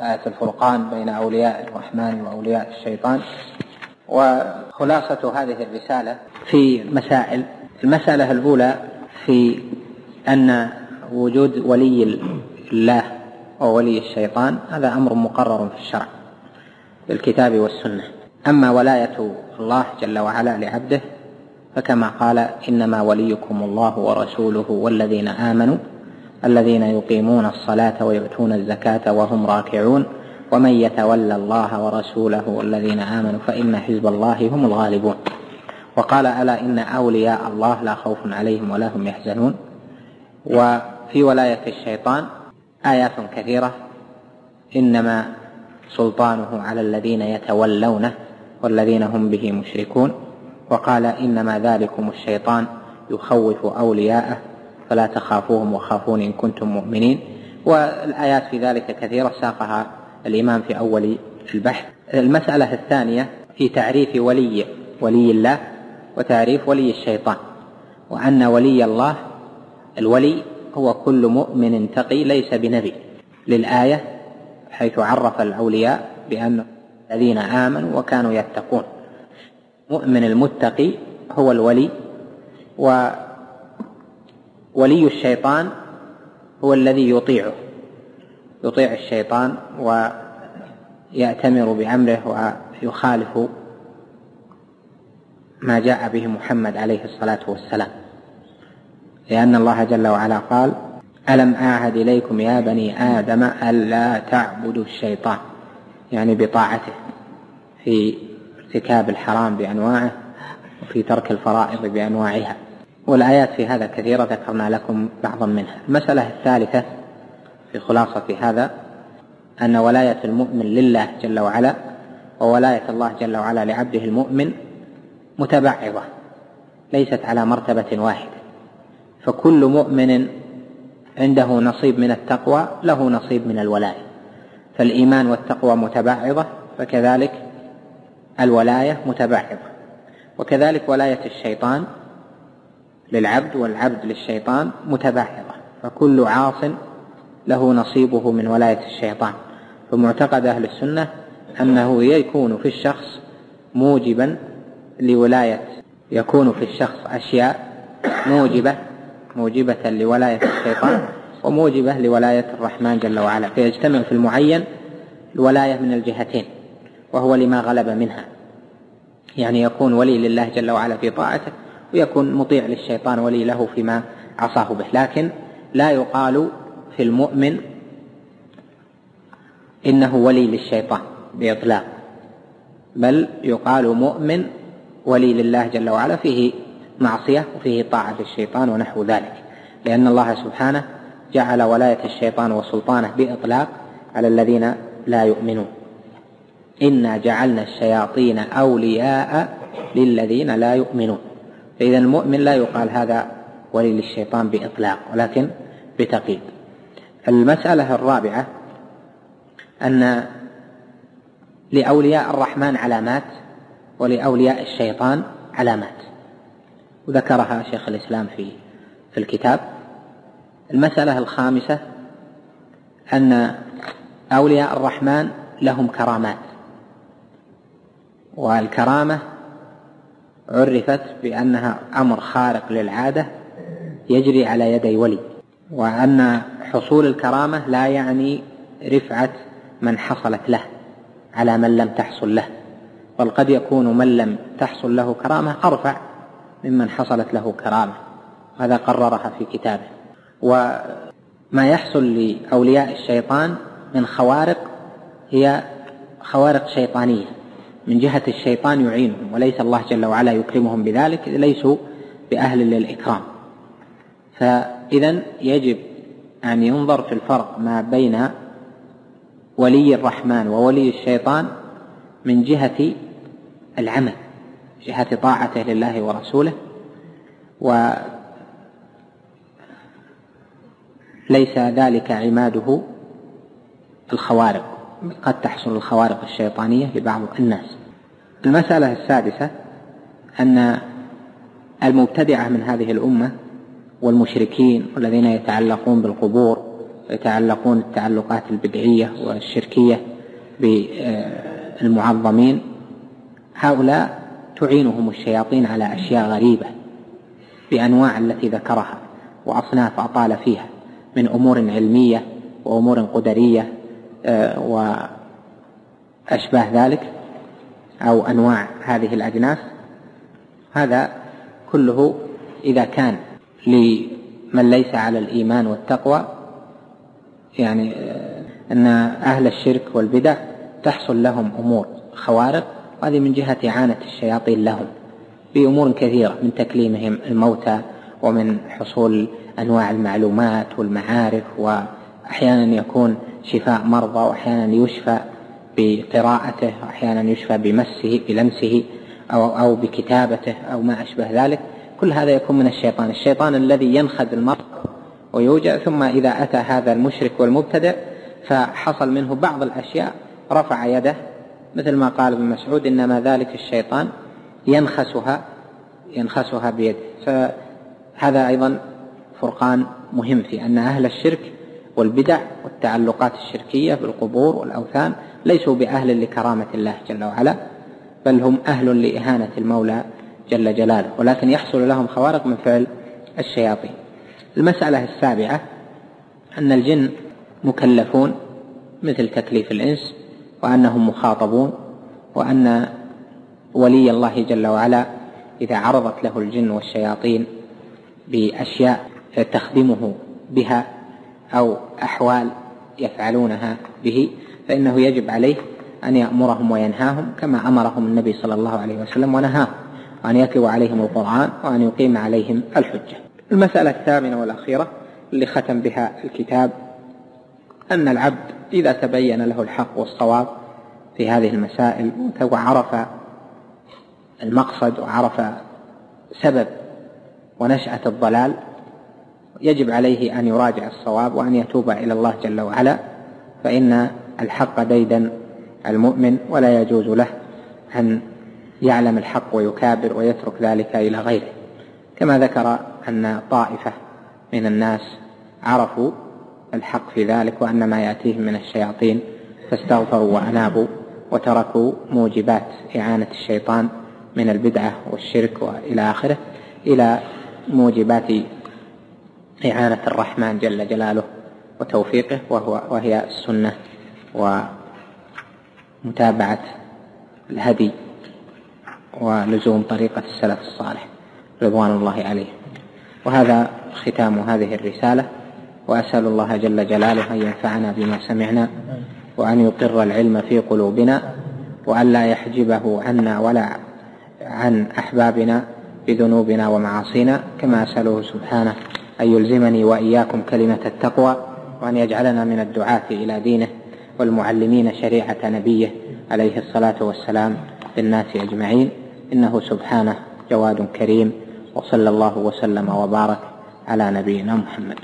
آية الفرقان بين أولياء الرحمن وأولياء الشيطان. وخلاصة هذه الرسالة في مسائل المسألة الأولى في أن وجود ولي الله وولي الشيطان هذا أمر مقرر في الشرع بالكتاب والسنة. أما ولاية الله جل وعلا لعبده فكما قال إنما وليكم الله ورسوله والذين آمنوا الذين يقيمون الصلاة ويؤتون الزكاة وهم راكعون. ومن يتولى الله ورسوله والذين آمنوا فإن حزب الله هم الغالبون. وقال ألا إن أولياء الله لا خوف عليهم ولا هم يحزنون. وفي ولاية الشيطان آيات كثيرة. إنما سلطانه على الذين يتولونه والذين هم به مشركون. وقال إنما ذلكم الشيطان يخوف أولياءه فلا تخافوهم وخافون إن كنتم مؤمنين. والآيات في ذلك كثيرة ساقها الإمام في أول البحث. المسألة الثانية في تعريف ولي ولي الله وتعريف ولي الشيطان. وأن ولي الله الولي هو كل مؤمن تقي ليس بنبي. للآية حيث عرف الأولياء بأن الذين آمنوا وكانوا يتقون. مؤمن المتقي هو الولي وولي الشيطان هو الذي يطيعه يطيع الشيطان ويأتمر بأمره ويخالف ما جاء به محمد عليه الصلاة والسلام. لأن الله جل وعلا قال ألم أعهد إليكم يا بني آدم ألا تعبدوا الشيطان؟ يعني بطاعته في ارتكاب الحرام بأنواعه وفي ترك الفرائض بأنواعها. والآيات في هذا كثيرة ذكرنا لكم بعضا منها. المسألة الثالثة في خلاصة هذا أن ولاية المؤمن لله جل وعلا وولاية الله جل وعلا لعبده المؤمن متبعضة ليست على مرتبة واحدة. فكل مؤمن عنده نصيب من التقوى له نصيب من الولاية. فالإيمان والتقوى متبعضة فكذلك الولاية متبعضة. وكذلك ولاية الشيطان للعبد والعبد للشيطان متبعضة فكل عاص له نصيبه من ولاية الشيطان. فمعتقد أهل السنة أنه يكون في الشخص موجبا لولاية يكون في الشخص أشياء موجبة موجبة لولاية الشيطان وموجبة لولاية الرحمن جل وعلا. فيجتمع في المعين الولاية من الجهتين وهو لما غلب منها يعني يكون ولي لله جل وعلا في طاعته ويكون مطيع للشيطان ولي له فيما عصاه به. لكن لا يقال في المؤمن إنه ولي للشيطان بإطلاق بل يقال مؤمن ولي لله جل وعلا فيه معصية وفيه طاعة الشيطان ونحو ذلك. لأن الله سبحانه جعل ولاية الشيطان وسلطانه بإطلاق على الذين لا يؤمنون. إنا جعلنا الشياطين أولياء للذين لا يؤمنون. فإذا المؤمن لا يقال هذا ولي للشيطان بإطلاق ولكن بتقييد. المسألة الرابعة أن لأولياء الرحمن علامات ولأولياء الشيطان علامات. وذكرها شيخ الإسلام في في الكتاب. المسألة الخامسة أن أولياء الرحمن لهم كرامات. والكرامة عرفت بأنها أمر خارق للعادة يجري على يدي ولي وأن حصول الكرامة لا يعني رفعة من حصلت له على من لم تحصل له بل قد يكون من لم تحصل له كرامة أرفع ممن حصلت له كرامة هذا قررها في كتابه. وما يحصل لأولياء الشيطان من خوارق هي خوارق شيطانية. من جهة الشيطان يعينهم وليس الله جل وعلا يكرمهم بذلك ليسوا بأهل للإكرام. فإذا يجب أن ينظر في الفرق ما بين ولي الرحمن وولي الشيطان من جهة العمل جهة طاعته لله ورسوله وليس ذلك عماده الخوارق. قد تحصل الخوارق الشيطانية لبعض الناس. المسألة السادسة أن المبتدعة من هذه الأمة والمشركين والذين يتعلقون بالقبور ويتعلقون التعلقات البدعية والشركية بالمعظمين هؤلاء تعينهم الشياطين على أشياء غريبة بأنواع التي ذكرها وأصناف أطال فيها من أمور علمية وأمور قدرية وأشباه ذلك أو أنواع هذه الأجناس هذا كله إذا كان لمن ليس على الإيمان والتقوى يعني آه، أن أهل الشرك والبدع تحصل لهم أمور خوارق وهذه من جهة إعانة الشياطين لهم بأمور كثيرة من تكليمهم الموتى ومن حصول أنواع المعلومات والمعارف وأحيانا يكون شفاء مرضى وأحيانا يشفى بقراءته وأحيانا يشفى بمسه بلمسه أو أو بكتابته أو ما أشبه ذلك. كل هذا يكون من الشيطان. الشيطان الذي ينخذ المرء ويوجع ثم إذا أتى هذا المشرك والمبتدع فحصل منه بعض الأشياء رفع يده مثل ما قال ابن مسعود إنما ذلك الشيطان ينخسها ينخسها بيده. فهذا أيضا فرقان مهم في أن أهل الشرك والبدع والتعلقات الشركية بالقبور والأوثان ليسوا بأهل لكرامة الله جل وعلا بل هم أهل لإهانة المولى جل جلاله ولكن يحصل لهم خوارق من فعل الشياطين. المسألة السابعة أن الجن مكلفون مثل تكليف الإنس وأنهم مخاطبون وأن ولي الله جل وعلا إذا عرضت له الجن والشياطين بأشياء تخدمه بها أو أحوال يفعلونها به فإنه يجب عليه أن يأمرهم وينهاهم كما أمرهم النبي صلى الله عليه وسلم ونهاهم وأن يتلو عليهم القرآن وأن يقيم عليهم الحجة. المسألة الثامنة والأخيرة اللي ختم بها الكتاب أن العبد إذا تبين له الحق والصواب في هذه المسائل وعرف المقصد وعرف سبب ونشأة الضلال يجب عليه أن يراجع الصواب وأن يتوب إلى الله جل وعلا فإن الحق ديدا المؤمن ولا يجوز له أن يعلم الحق ويكابر ويترك ذلك إلى غيره. كما ذكر أن طائفة من الناس عرفوا الحق في ذلك وأن ما يأتيهم من الشياطين فاستغفروا وأنابوا وتركوا موجبات إعانة الشيطان من البدعة والشرك وإلى آخره إلى موجبات إعانة الرحمن جل جلاله وتوفيقه وهو وهي السنة ومتابعة الهدي ولزوم طريقة السلف الصالح رضوان الله عليه. وهذا ختام هذه الرسالة وأسأل الله جل جلاله أن ينفعنا بما سمعنا وأن يقر العلم في قلوبنا وأن لا يحجبه عنا ولا عن أحبابنا بذنوبنا ومعاصينا كما أسأله سبحانه أن يلزمني وإياكم كلمة التقوى وأن يجعلنا من الدعاة إلى دينه والمعلمين شريعة نبيه عليه الصلاة والسلام للناس أجمعين. إنه سبحانه جواد كريم وصلى الله وسلم وبارك على نبينا محمد.